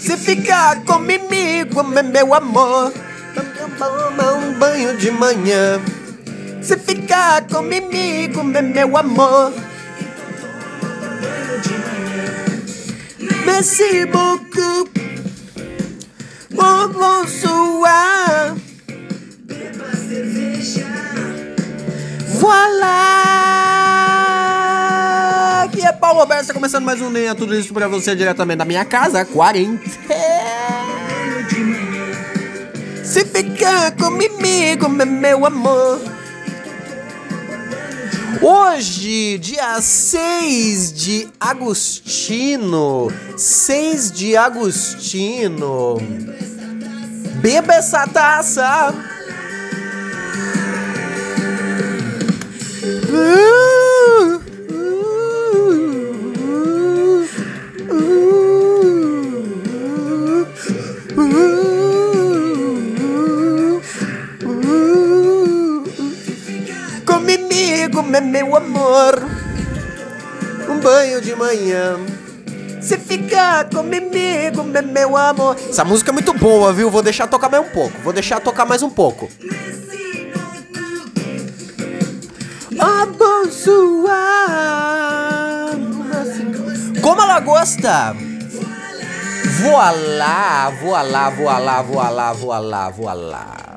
Se ficar comigo, meu amor, tomar um banho de manhã. Se ficar comigo, meu amor. Merci beaucoup. Bon, bonsoir. Voilà! É Paulo Roberto, tá começando mais um Nem Tudo Isso pra você diretamente da minha casa, quarentena. Se ficar comigo, meu amor. Hoje, dia 6 de Agostino. 6 de Agostino. Beba essa taça. Uh, Comigo, meu amor, um banho de manhã. Se ficar comigo, meu amor. Essa música é muito boa, viu? Vou deixar tocar mais um pouco. Vou deixar tocar mais um pouco. Abençoar. Como ela gosta? Voilá, voilá, voilá, voilá, voilá, voilá.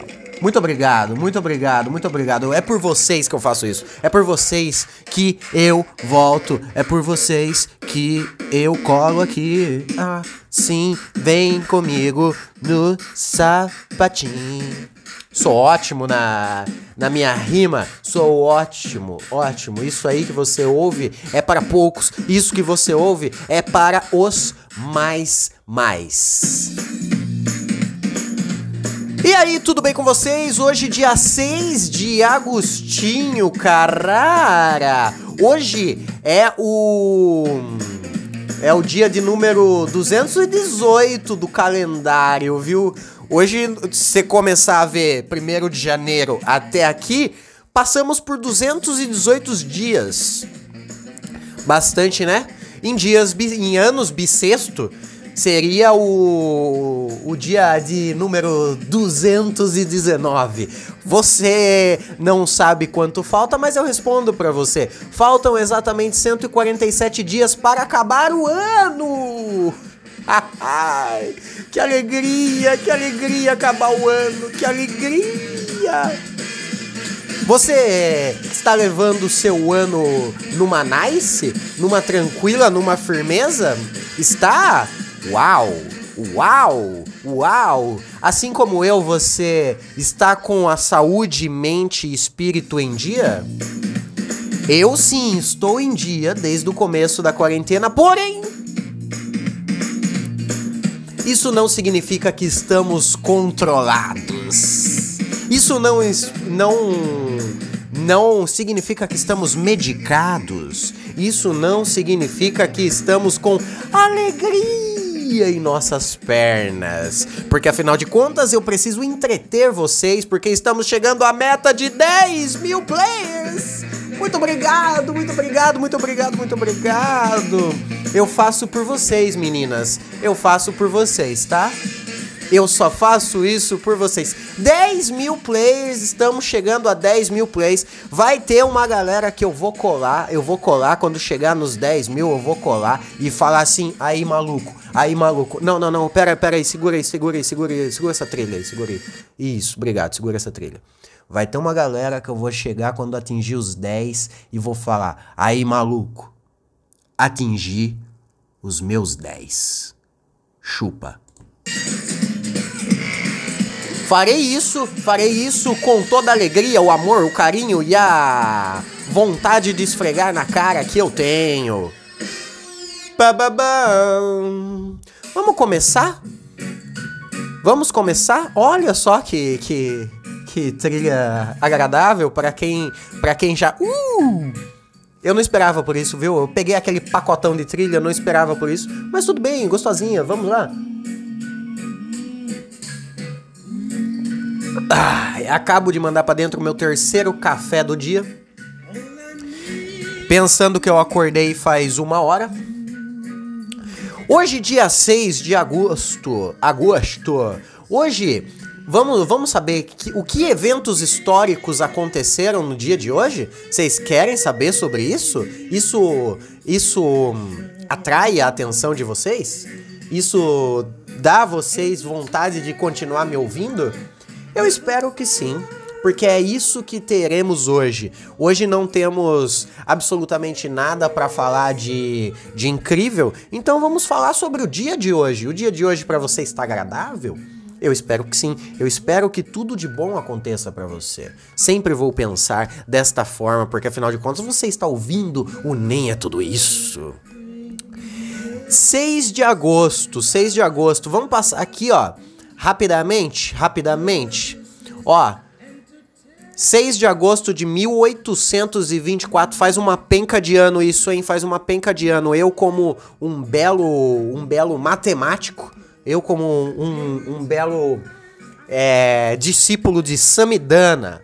Muito obrigado, muito obrigado, muito obrigado. É por vocês que eu faço isso. É por vocês que eu volto. É por vocês que eu colo aqui. Ah, sim, vem comigo no sapatinho. Sou ótimo na, na minha rima. Sou ótimo, ótimo. Isso aí que você ouve é para poucos. Isso que você ouve é para os mais mais. E aí, tudo bem com vocês? Hoje, dia 6 de Agostinho, carara! Hoje é o. É o dia de número 218 do calendário, viu? Hoje, se você começar a ver 1 de janeiro até aqui, passamos por 218 dias. Bastante, né? Em dias, em anos bissexto, seria o, o dia de número 219. Você não sabe quanto falta, mas eu respondo para você. Faltam exatamente 147 dias para acabar o ano. Ai, que alegria, que alegria acabar o ano, que alegria. Você está levando o seu ano numa nice, numa tranquila, numa firmeza? Está? Uau! Uau! Uau! Assim como eu, você está com a saúde, mente e espírito em dia? Eu sim, estou em dia desde o começo da quarentena, porém. Isso não significa que estamos controlados. Isso não, não, não significa que estamos medicados. Isso não significa que estamos com alegria em nossas pernas. Porque afinal de contas eu preciso entreter vocês, porque estamos chegando à meta de 10 mil players. Muito obrigado, muito obrigado, muito obrigado, muito obrigado. Eu faço por vocês, meninas. Eu faço por vocês, tá? Eu só faço isso por vocês. 10 mil players, estamos chegando a 10 mil plays. Vai ter uma galera que eu vou colar. Eu vou colar quando chegar nos 10 mil. Eu vou colar e falar assim: aí maluco, aí maluco. Não, não, não, pera, pera aí, segura aí, segura aí, segura aí, segura essa trilha aí, segura aí. Isso, obrigado, segura essa trilha. Vai ter uma galera que eu vou chegar quando atingir os 10 e vou falar: aí maluco, atingi os meus 10. Chupa. Farei isso, farei isso com toda a alegria, o amor, o carinho e a vontade de esfregar na cara que eu tenho. Bababam. Vamos começar? Vamos começar? Olha só que que que trilha agradável para quem para quem já uh! Eu não esperava por isso, viu? Eu peguei aquele pacotão de trilha, não esperava por isso, mas tudo bem, gostosinha, vamos lá. Acabo de mandar para dentro o meu terceiro café do dia. Pensando que eu acordei faz uma hora. Hoje, dia 6 de agosto, agosto. Hoje, vamos, vamos saber que, o que eventos históricos aconteceram no dia de hoje? Vocês querem saber sobre isso? Isso, isso hum, atrai a atenção de vocês? Isso dá a vocês vontade de continuar me ouvindo? Eu espero que sim porque é isso que teremos hoje. Hoje não temos absolutamente nada para falar de, de incrível, então vamos falar sobre o dia de hoje. O dia de hoje para você está agradável? Eu espero que sim. Eu espero que tudo de bom aconteça para você. Sempre vou pensar desta forma, porque afinal de contas você está ouvindo o Nem é tudo isso. 6 de agosto, 6 de agosto. Vamos passar aqui, ó, rapidamente, rapidamente. Ó, 6 de agosto de 1824, faz uma penca de ano isso, hein? Faz uma penca de ano. Eu como um belo, um belo matemático, eu como um, um, belo é, discípulo de Samidana,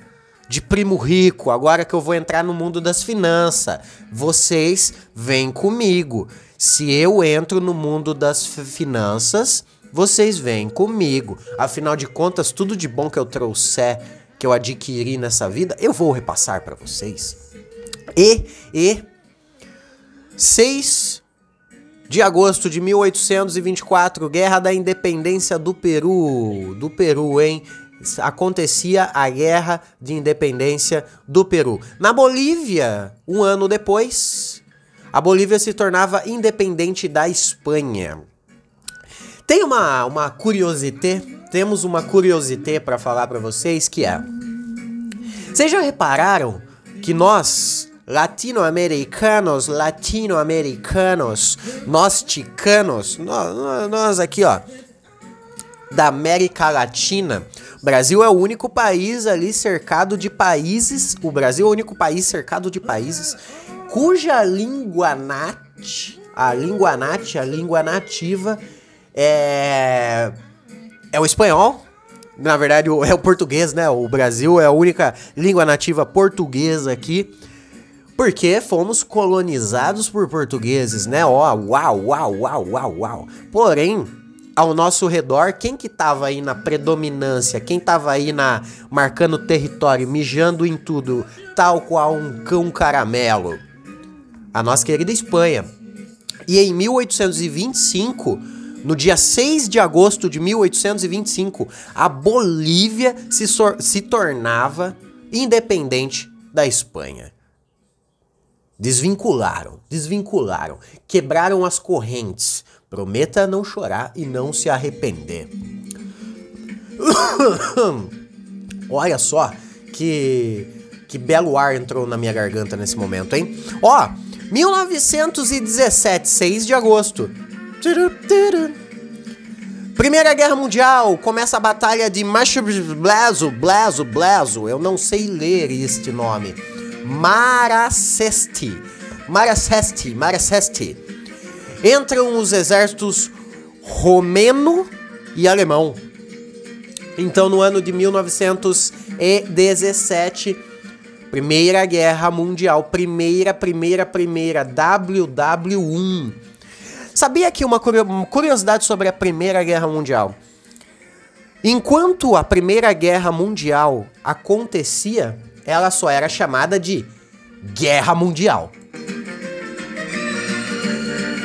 de Primo Rico, agora que eu vou entrar no mundo das finanças, vocês vêm comigo. Se eu entro no mundo das finanças, vocês vêm comigo. Afinal de contas, tudo de bom que eu trouxer que eu adquiri nessa vida, eu vou repassar para vocês. E, e, 6 de agosto de 1824, Guerra da Independência do Peru. Do Peru, hein? Acontecia a Guerra de Independência do Peru. Na Bolívia, um ano depois, a Bolívia se tornava independente da Espanha. Tem uma, uma curiosité temos uma curiosité para falar para vocês que é: Vocês já repararam que nós latino-americanos, latino-americanos, nós ticanos, nós, nós aqui, ó, da América Latina, Brasil é o único país ali cercado de países, o Brasil é o único país cercado de países cuja língua nat, a língua nat, a língua nativa é é o espanhol. Na verdade, é o português, né? O Brasil é a única língua nativa portuguesa aqui. Porque fomos colonizados por portugueses, né? Ó, uau, uau, uau, uau, uau. Porém, ao nosso redor, quem que tava aí na predominância? Quem tava aí na marcando território, mijando em tudo, tal qual um cão caramelo? A nossa querida Espanha. E em 1825, no dia 6 de agosto de 1825, a Bolívia se, se tornava independente da Espanha. Desvincularam, desvincularam, quebraram as correntes. Prometa não chorar e não se arrepender. Olha só que que belo ar entrou na minha garganta nesse momento, hein? Ó, 1917, 6 de agosto. Primeira Guerra Mundial, começa a batalha de Blazo, Blazo, Blazo, eu não sei ler este nome. Maraceste, Maraceste, Maraceste. Entram os exércitos romeno e alemão. Então, no ano de 1917, Primeira Guerra Mundial, primeira, primeira, primeira, WW1 Sabia que uma curiosidade sobre a Primeira Guerra Mundial? Enquanto a Primeira Guerra Mundial acontecia, ela só era chamada de Guerra Mundial.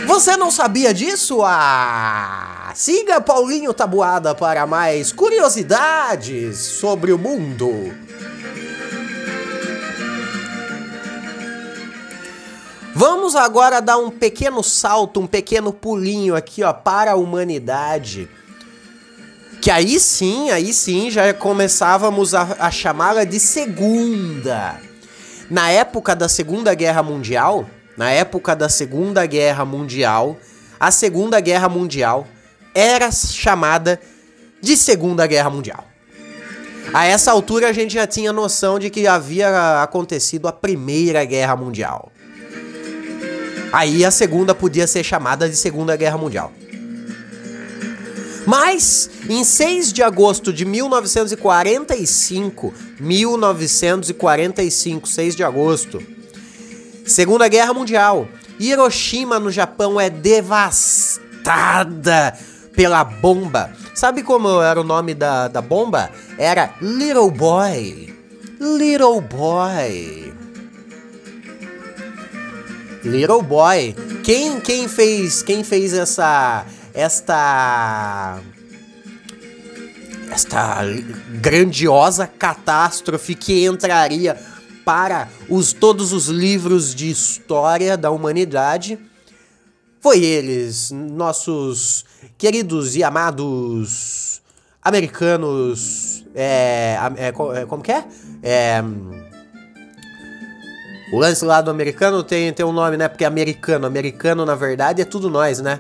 Você não sabia disso? Ah! Siga Paulinho Tabuada para mais curiosidades sobre o mundo. Vamos agora dar um pequeno salto, um pequeno pulinho aqui, ó, para a humanidade. Que aí sim, aí sim já começávamos a, a chamá-la de segunda. Na época da Segunda Guerra Mundial, na época da Segunda Guerra Mundial, a Segunda Guerra Mundial era chamada de Segunda Guerra Mundial. A essa altura a gente já tinha noção de que havia acontecido a Primeira Guerra Mundial. Aí a segunda podia ser chamada de Segunda Guerra Mundial. Mas, em 6 de agosto de 1945, 1945, 6 de agosto, Segunda Guerra Mundial, Hiroshima no Japão é devastada. pela bomba. Sabe como era o nome da, da bomba? Era Little Boy. Little Boy. Little Boy. Quem, quem fez quem fez essa esta esta grandiosa catástrofe que entraria para os todos os livros de história da humanidade foi eles, nossos queridos e amados americanos. É, é, é como que é? é? O lance lá do americano tem, tem um nome, né? Porque americano, americano na verdade é tudo nós, né?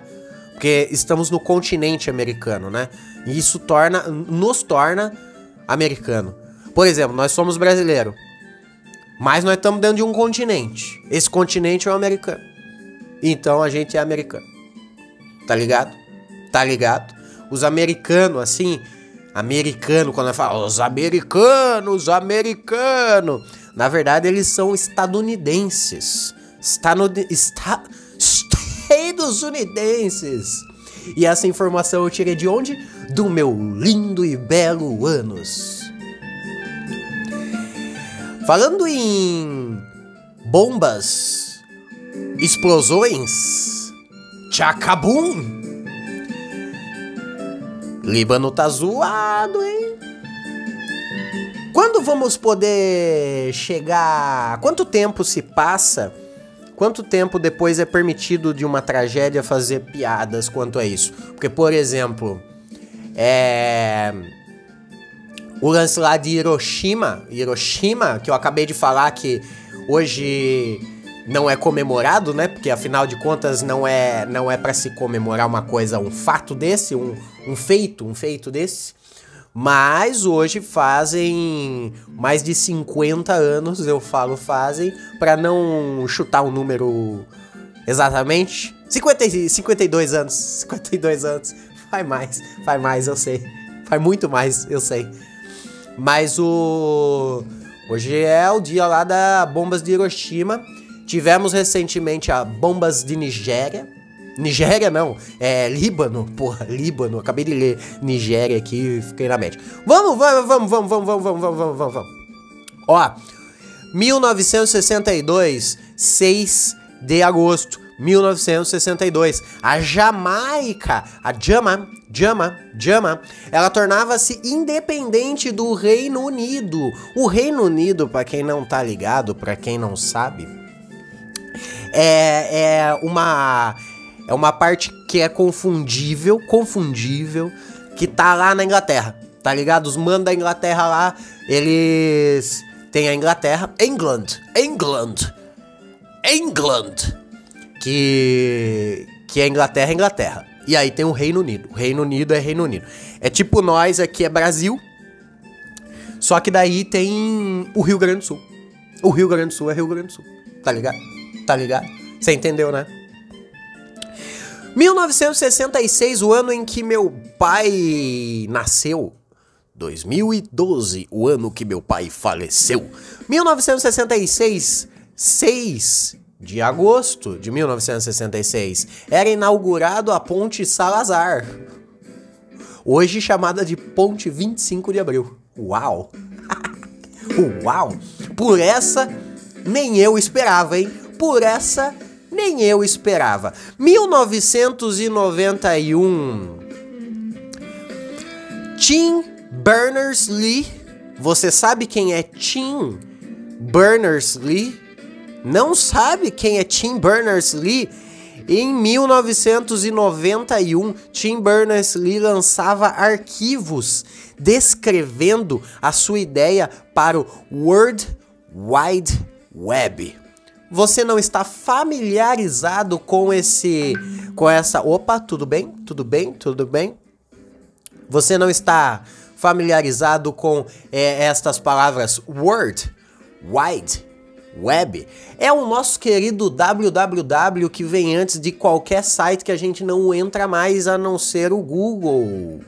Porque estamos no continente americano, né? E isso torna, nos torna americano. Por exemplo, nós somos brasileiros. Mas nós estamos dentro de um continente. Esse continente é o americano. Então a gente é americano. Tá ligado? Tá ligado? Os americanos, assim, americano, quando eu falo, os americanos, americano. Na verdade, eles são estadunidenses. Está, estadunidenses. E essa informação eu tirei de onde? Do meu lindo e belo ânus. Falando em bombas explosões, tchacabum. Líbano tá zoado, hein? Quando vamos poder chegar? Quanto tempo se passa? Quanto tempo depois é permitido de uma tragédia fazer piadas quanto a isso? Porque, por exemplo, é. O lance lá de Hiroshima, Hiroshima, que eu acabei de falar que hoje não é comemorado, né? Porque afinal de contas não é não é para se comemorar uma coisa, um fato desse, um, um feito, um feito desse. Mas hoje fazem mais de 50 anos, eu falo fazem, para não chutar um número exatamente. 50, 52 anos, 52 anos. Faz mais, faz mais, eu sei. Faz muito mais, eu sei. Mas o hoje é o dia lá da bombas de Hiroshima Tivemos recentemente a bombas de Nigéria. Nigéria não, é Líbano, porra, Líbano. Acabei de ler Nigéria aqui e fiquei na mente. Vamos, vamos, vamos, vamos, vamos, vamos, vamos, vamos, vamos, vamos. Ó, 1962, 6 de agosto. 1962. A Jamaica, a Jama, Jama, Jama, ela tornava-se independente do Reino Unido. O Reino Unido, para quem não tá ligado, para quem não sabe, é, é uma é uma parte que é confundível, confundível, que tá lá na Inglaterra, tá ligado? Os manos da Inglaterra lá, eles têm a Inglaterra, England, England, England, que que é Inglaterra, Inglaterra. E aí tem o Reino Unido. O Reino Unido é Reino Unido. É tipo nós aqui é Brasil, só que daí tem o Rio Grande do Sul. O Rio Grande do Sul é Rio Grande do Sul, tá ligado? tá ligado? Você entendeu, né? 1966, o ano em que meu pai nasceu. 2012, o ano que meu pai faleceu. 1966, 6 de agosto de 1966, era inaugurado a Ponte Salazar. Hoje chamada de Ponte 25 de Abril. Uau! Uau! Por essa nem eu esperava, hein? por essa nem eu esperava. 1991. Tim Berners-Lee. Você sabe quem é Tim Berners-Lee? Não sabe quem é Tim Berners-Lee? Em 1991, Tim Berners-Lee lançava arquivos descrevendo a sua ideia para o World Wide Web você não está familiarizado com esse com essa opa, tudo bem? Tudo bem? Tudo bem? Você não está familiarizado com é, estas palavras Word, Wide, Web? É o nosso querido www que vem antes de qualquer site que a gente não entra mais a não ser o Google.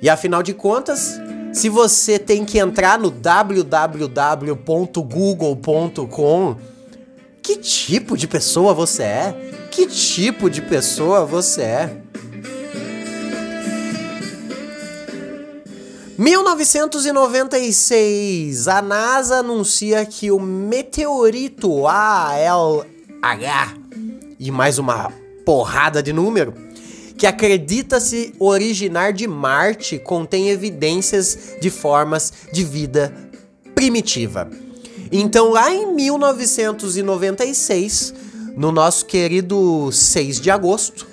E afinal de contas, se você tem que entrar no www.google.com, que tipo de pessoa você é? Que tipo de pessoa você é? 1996, a NASA anuncia que o meteorito ALH e mais uma porrada de número que acredita-se originar de Marte contém evidências de formas de vida primitiva. Então, lá em 1996, no nosso querido 6 de agosto,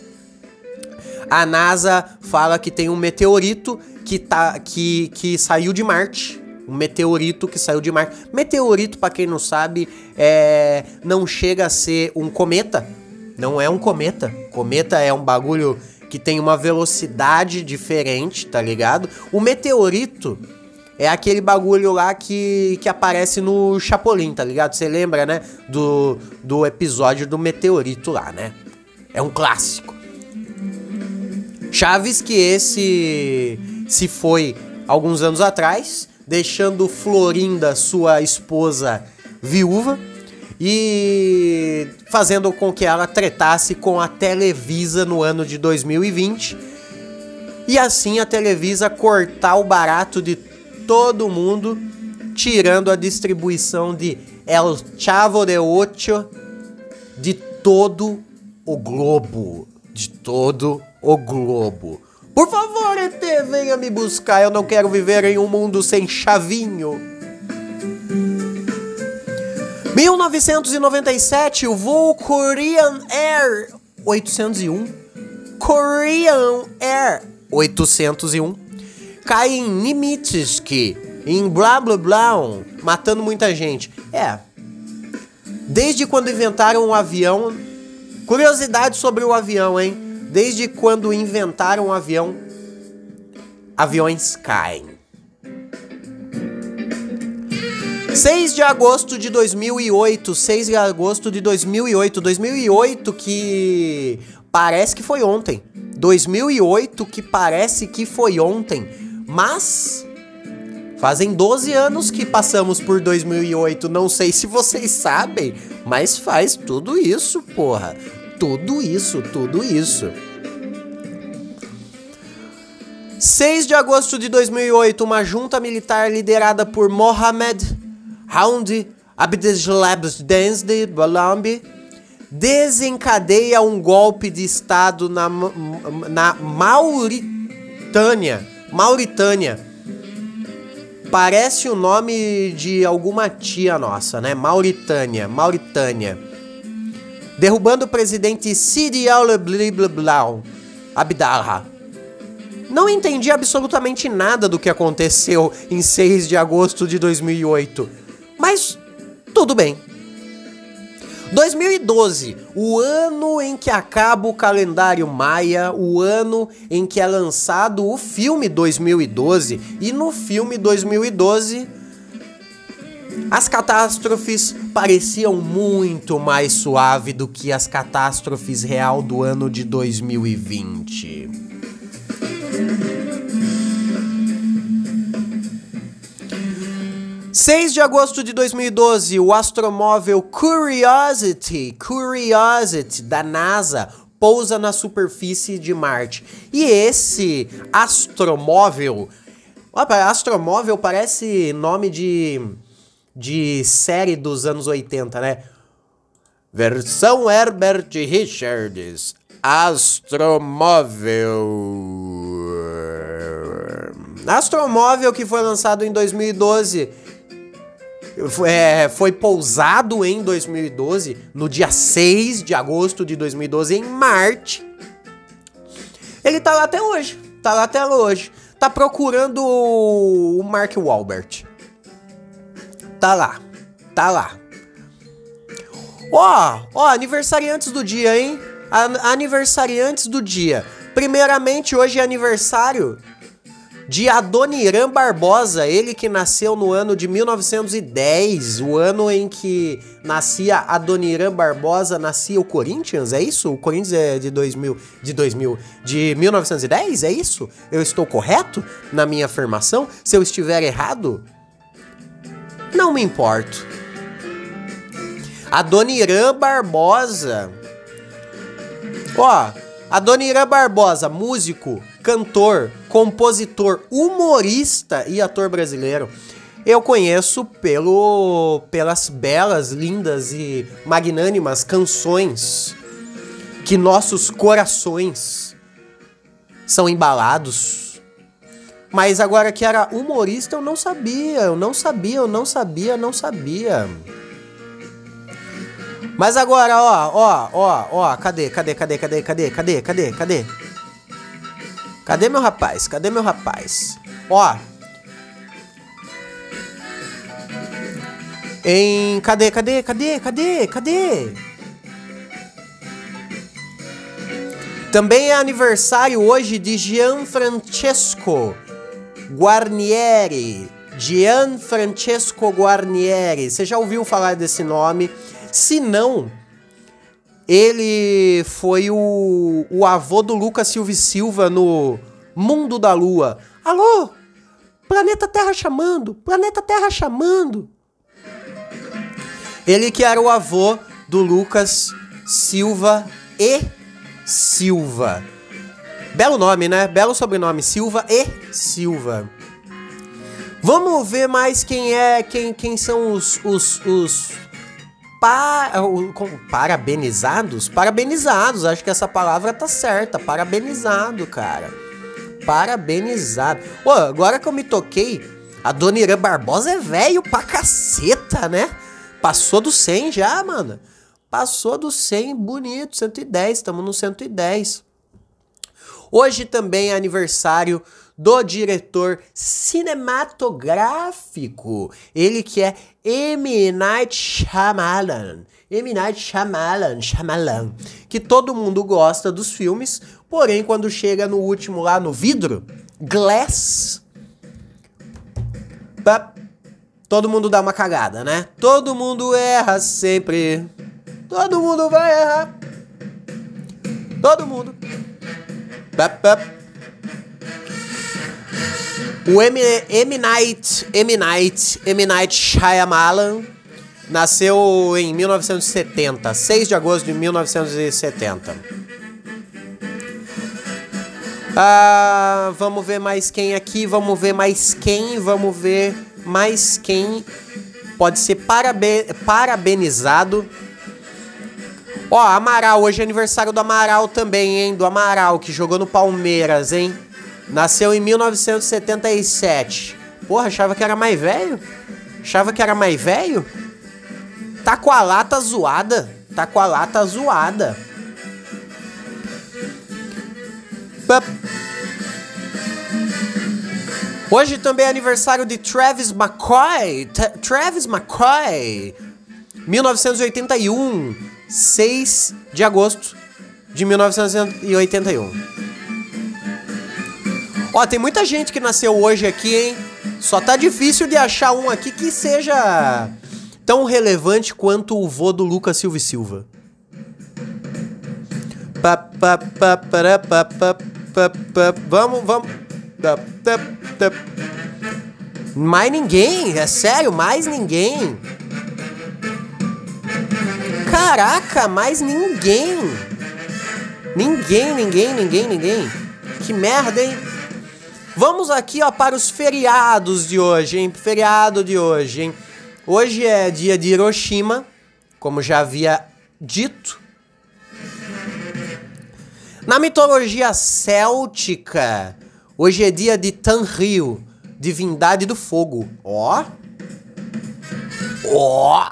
a NASA fala que tem um meteorito que, tá, que, que saiu de Marte. Um meteorito que saiu de Marte. Meteorito, para quem não sabe, é, não chega a ser um cometa. Não é um cometa. Cometa é um bagulho que tem uma velocidade diferente, tá ligado? O meteorito é aquele bagulho lá que, que aparece no Chapolin, tá ligado? Você lembra, né? Do, do episódio do meteorito lá, né? É um clássico. Chaves que esse se foi alguns anos atrás, deixando Florinda, sua esposa, viúva e fazendo com que ela tretasse com a Televisa no ano de 2020. E assim a Televisa cortar o barato de todo mundo, tirando a distribuição de El Chavo de Ocho de todo o globo. De todo o globo. Por favor, ET, venha me buscar. Eu não quero viver em um mundo sem chavinho. 1997, o voo Korean Air 801. Korean Air 801 cai em Nimitsk, em blá blá blá, matando muita gente. É. Desde quando inventaram o avião. Curiosidade sobre o avião, hein? Desde quando inventaram o avião, aviões caem. 6 de agosto de 2008, 6 de agosto de 2008, 2008 que parece que foi ontem. 2008 que parece que foi ontem, mas fazem 12 anos que passamos por 2008, não sei se vocês sabem, mas faz tudo isso, porra tudo isso, tudo isso. 6 de agosto de 2008, uma junta militar liderada por Mohamed Hound Abdeslabdensde Balambi desencadeia um golpe de estado na, na Mauritânia. Mauritânia. Parece o nome de alguma tia nossa, né? Mauritânia, Mauritânia derrubando o presidente Sidi Al-Bliblau Abdallah. Não entendi absolutamente nada do que aconteceu em 6 de agosto de 2008, mas tudo bem. 2012, o ano em que acaba o calendário maia, o ano em que é lançado o filme 2012, e no filme 2012 as catástrofes pareciam muito mais suave do que as catástrofes real do ano de 2020. Seis de agosto de 2012, o astromóvel Curiosity, Curiosity da NASA pousa na superfície de Marte. E esse astromóvel, astromóvel parece nome de de série dos anos 80, né? Versão Herbert Richards. Astromóvel. Astromóvel que foi lançado em 2012. É, foi pousado em 2012, no dia 6 de agosto de 2012, em Marte. Ele tá lá até hoje. Tá lá até hoje. Tá procurando o Mark Wahlberg tá lá. Tá lá. Ó, ó, aniversariantes do dia, hein? Aniversariantes do dia. Primeiramente, hoje é aniversário de Adoniran Barbosa, ele que nasceu no ano de 1910, o ano em que nascia Adoniran Barbosa, nascia o Corinthians, é isso? O Corinthians é de 2000, de 2000, de 1910, é isso? Eu estou correto na minha afirmação? Se eu estiver errado, não me importo. A Dona Irã Barbosa Ó, Adoniran Barbosa, músico, cantor, compositor, humorista e ator brasileiro. Eu conheço pelo pelas belas, lindas e magnânimas canções que nossos corações são embalados. Mas agora que era humorista, eu não sabia, eu não sabia, eu não sabia, não sabia. Mas agora, ó, ó, ó, ó, cadê, cadê, cadê, cadê, cadê, cadê, cadê, cadê? Cadê meu rapaz? Cadê meu rapaz? Ó. Em. Cadê, cadê, cadê, cadê, cadê? Também é aniversário hoje de Gianfrancesco Guarnieri. Gianfrancesco Guarnieri. Você já ouviu falar desse nome? Se não, ele foi o, o avô do Lucas Silva Silva no Mundo da Lua. Alô? Planeta Terra chamando! Planeta Terra chamando! Ele que era o avô do Lucas Silva e Silva. Belo nome, né? Belo sobrenome, Silva e Silva. Vamos ver mais quem é, quem, quem são os, os, os pa, parabenizados? Parabenizados, acho que essa palavra tá certa. Parabenizado, cara. Parabenizado. Ô, agora que eu me toquei, a Dona Irã Barbosa é velho pra caceta, né? Passou do 100 já, mano. Passou do 100, bonito, 110, estamos no 110. Hoje também é aniversário do diretor cinematográfico. Ele que é M. Night Shyamalan. M. Night Shyamalan, Shyamalan. Que todo mundo gosta dos filmes, porém quando chega no último lá no vidro, Glass... todo mundo dá uma cagada, né? Todo mundo erra sempre. Todo mundo vai errar. Todo mundo. O M, M. Night, M. Night, M. Night Shyamalan nasceu em 1970, 6 de agosto de 1970. Ah, vamos ver mais quem aqui, vamos ver mais quem, vamos ver mais quem pode ser paraben parabenizado. Ó, Amaral, hoje é aniversário do Amaral também, hein? Do Amaral, que jogou no Palmeiras, hein? Nasceu em 1977. Porra, achava que era mais velho? Achava que era mais velho? Tá com a lata zoada. Tá com a lata zoada. Hoje também é aniversário de Travis McCoy. T Travis McCoy. 1981. 6 de agosto de 1981. Ó, tem muita gente que nasceu hoje aqui, hein? Só tá difícil de achar um aqui que seja tão relevante quanto o vô do Lucas Silva e Silva. Vamos, vamos. Mais ninguém, é sério, mais ninguém. Caraca, mais ninguém. Ninguém, ninguém, ninguém, ninguém. Que merda, hein? Vamos aqui, ó, para os feriados de hoje, hein? Feriado de hoje, hein? Hoje é dia de Hiroshima, como já havia dito. Na mitologia céltica, hoje é dia de Tanryu, divindade do fogo. Ó. Ó.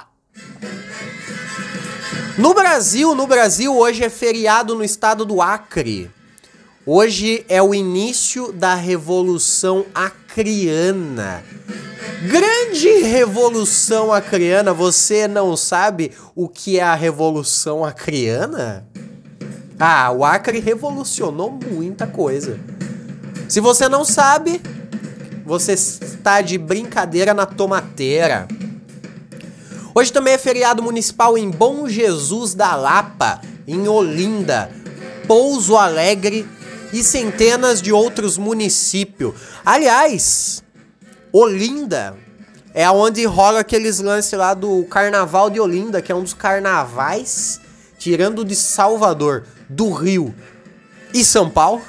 No Brasil, no Brasil, hoje é feriado no estado do Acre. Hoje é o início da Revolução Acreana. Grande Revolução Acreana, você não sabe o que é a Revolução Acreana? Ah, o Acre revolucionou muita coisa. Se você não sabe, você está de brincadeira na tomateira. Hoje também é feriado municipal em Bom Jesus da Lapa, em Olinda, Pouso Alegre, e centenas de outros municípios. Aliás, Olinda é onde rola aqueles lances lá do Carnaval de Olinda, que é um dos carnavais tirando de Salvador, do Rio e São Paulo,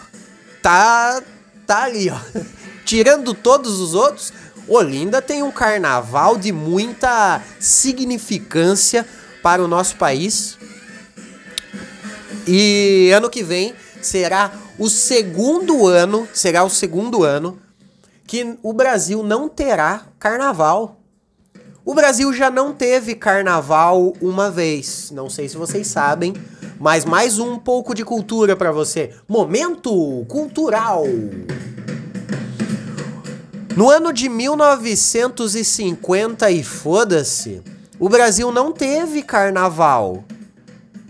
tá tá ali, ó. Tirando todos os outros, Olinda tem um carnaval de muita significância para o nosso país. E ano que vem será o segundo ano, será o segundo ano que o Brasil não terá carnaval. O Brasil já não teve carnaval uma vez. Não sei se vocês sabem, mas mais um pouco de cultura para você. Momento cultural. No ano de 1950 e foda-se, o Brasil não teve carnaval.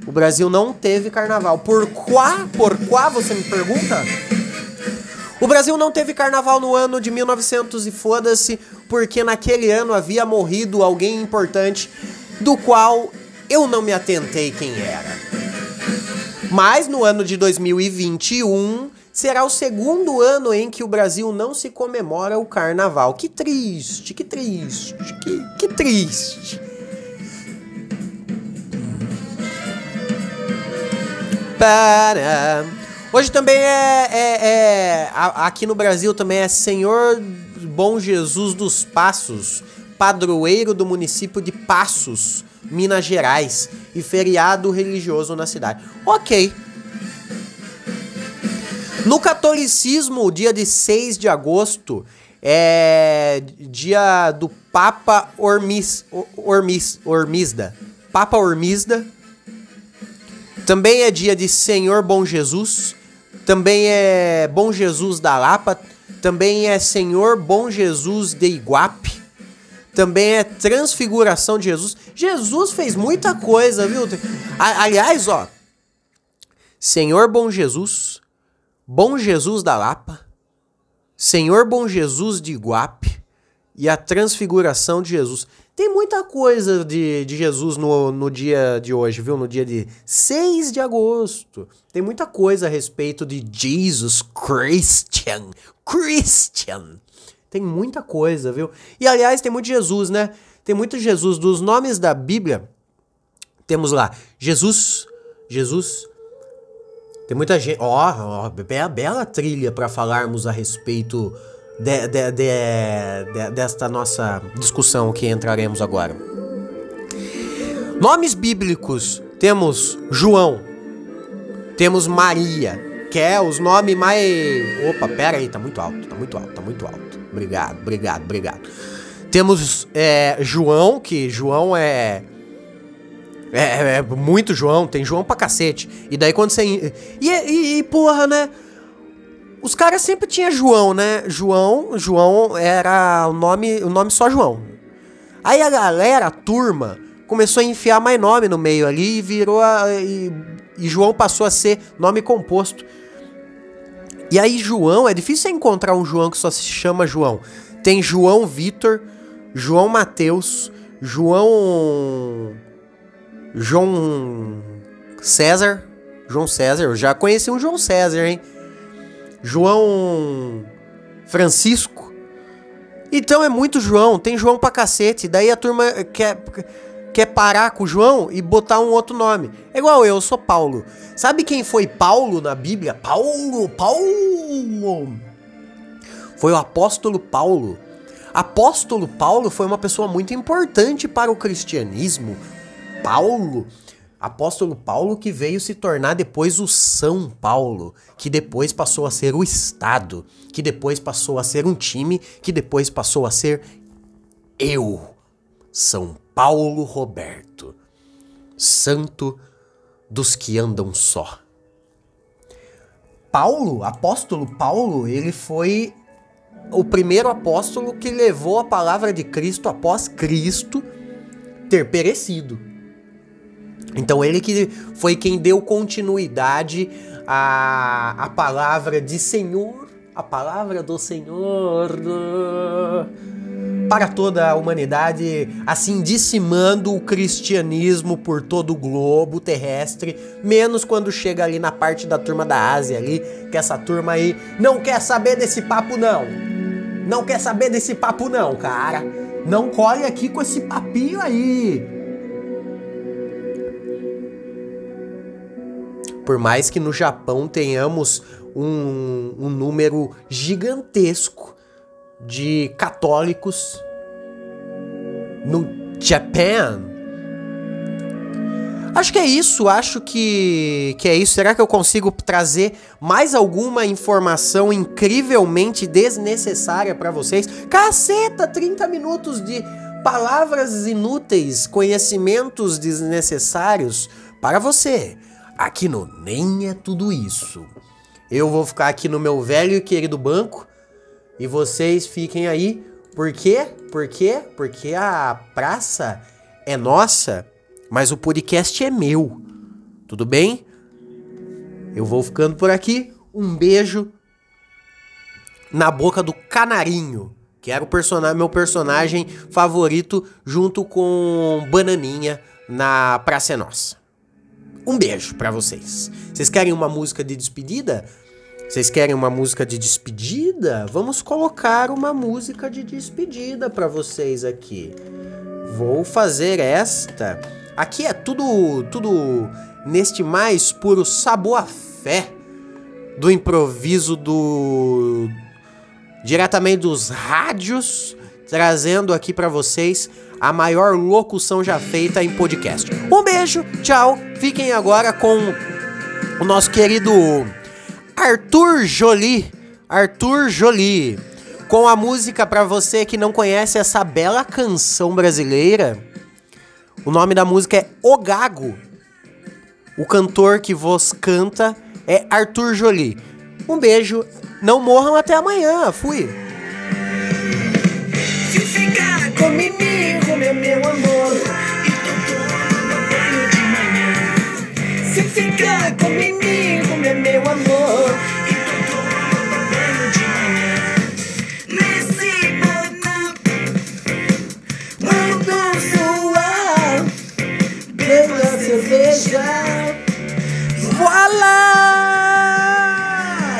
O Brasil não teve carnaval. Por quá? Por quá, você me pergunta? O Brasil não teve carnaval no ano de 1900 e foda-se, porque naquele ano havia morrido alguém importante, do qual eu não me atentei quem era. Mas no ano de 2021 será o segundo ano em que o Brasil não se comemora o carnaval. Que triste, que triste, que, que triste. Hoje também é, é, é, Aqui no Brasil também é Senhor Bom Jesus dos Passos, padroeiro do município de Passos, Minas Gerais, e feriado religioso na cidade. Ok. No catolicismo, o dia de 6 de agosto é dia do Papa Ormis, Ormis, Ormisda. Papa Ormisda. Também é dia de Senhor Bom Jesus. Também é Bom Jesus da Lapa. Também é Senhor Bom Jesus de Iguape. Também é Transfiguração de Jesus. Jesus fez muita coisa, viu? Aliás, ó. Senhor Bom Jesus, Bom Jesus da Lapa, Senhor Bom Jesus de Iguape e a Transfiguração de Jesus. Tem muita coisa de, de Jesus no, no dia de hoje, viu? No dia de 6 de agosto. Tem muita coisa a respeito de Jesus Christian. Christian. Tem muita coisa, viu? E aliás, tem muito Jesus, né? Tem muito Jesus. Dos nomes da Bíblia, temos lá Jesus, Jesus, tem muita gente. Ó, oh, bela, bela trilha para falarmos a respeito de, de, de, desta nossa discussão que entraremos agora. Nomes bíblicos: temos João, temos Maria, que é os nomes mais. Opa, pera aí, tá muito alto, tá muito alto, tá muito alto. Obrigado, obrigado, obrigado. Temos é, João, que João é é, é, muito João, tem João pra cacete. E daí quando você. E, e, e porra, né? Os caras sempre tinham João, né? João, João era o nome, o nome só João. Aí a galera, a turma, começou a enfiar mais nome no meio ali e virou a, e, e João passou a ser nome composto. E aí João, é difícil encontrar um João que só se chama João. Tem João Vitor, João Mateus, João João César. João César, eu já conheci um João César, hein? João Francisco. Então é muito João, tem João pra cacete. Daí a turma quer, quer parar com o João e botar um outro nome. É igual eu, eu sou Paulo. Sabe quem foi Paulo na Bíblia? Paulo, Paulo! Foi o apóstolo Paulo. Apóstolo Paulo foi uma pessoa muito importante para o cristianismo, Paulo, apóstolo Paulo que veio se tornar depois o São Paulo, que depois passou a ser o Estado, que depois passou a ser um time, que depois passou a ser eu, São Paulo Roberto, santo dos que andam só. Paulo, apóstolo Paulo, ele foi o primeiro apóstolo que levou a palavra de Cristo após Cristo ter perecido. Então ele que foi quem deu continuidade à, à palavra de Senhor, a palavra do Senhor para toda a humanidade, assim dissimando o cristianismo por todo o globo terrestre, menos quando chega ali na parte da turma da Ásia ali, que essa turma aí não quer saber desse papo não. Não quer saber desse papo não, cara. Não colhe aqui com esse papinho aí. Por mais que no Japão tenhamos um, um número gigantesco de católicos no Japan. Acho que é isso, acho que, que é isso. Será que eu consigo trazer mais alguma informação incrivelmente desnecessária para vocês? Caceta, 30 minutos de palavras inúteis, conhecimentos desnecessários para você. Aqui no Nem é tudo isso. Eu vou ficar aqui no meu velho e querido banco e vocês fiquem aí. Por quê? Por quê? Porque a praça é nossa mas o podcast é meu. Tudo bem? Eu vou ficando por aqui. Um beijo na boca do canarinho, que era o personagem, meu personagem favorito, junto com Bananinha na Praça é Nossa. Um beijo para vocês. Vocês querem uma música de despedida? Vocês querem uma música de despedida? Vamos colocar uma música de despedida para vocês aqui. Vou fazer esta Aqui é tudo, tudo neste mais puro sabor a fé do improviso do diretamente dos rádios, trazendo aqui para vocês a maior locução já feita em podcast. Um beijo, tchau. Fiquem agora com o nosso querido Arthur Jolie, Arthur Jolie, com a música para você que não conhece essa bela canção brasileira o nome da música é O Gago. O cantor que vos canta é Arthur Jolie. Um beijo, não morram até amanhã. Fui. Ficar comigo, meu, meu amor, e tomando banho de manhã. Se ficar comigo, meu, meu amor, e tomando banho de manhã. Nesse mundo suar, beba cerveja. Voila!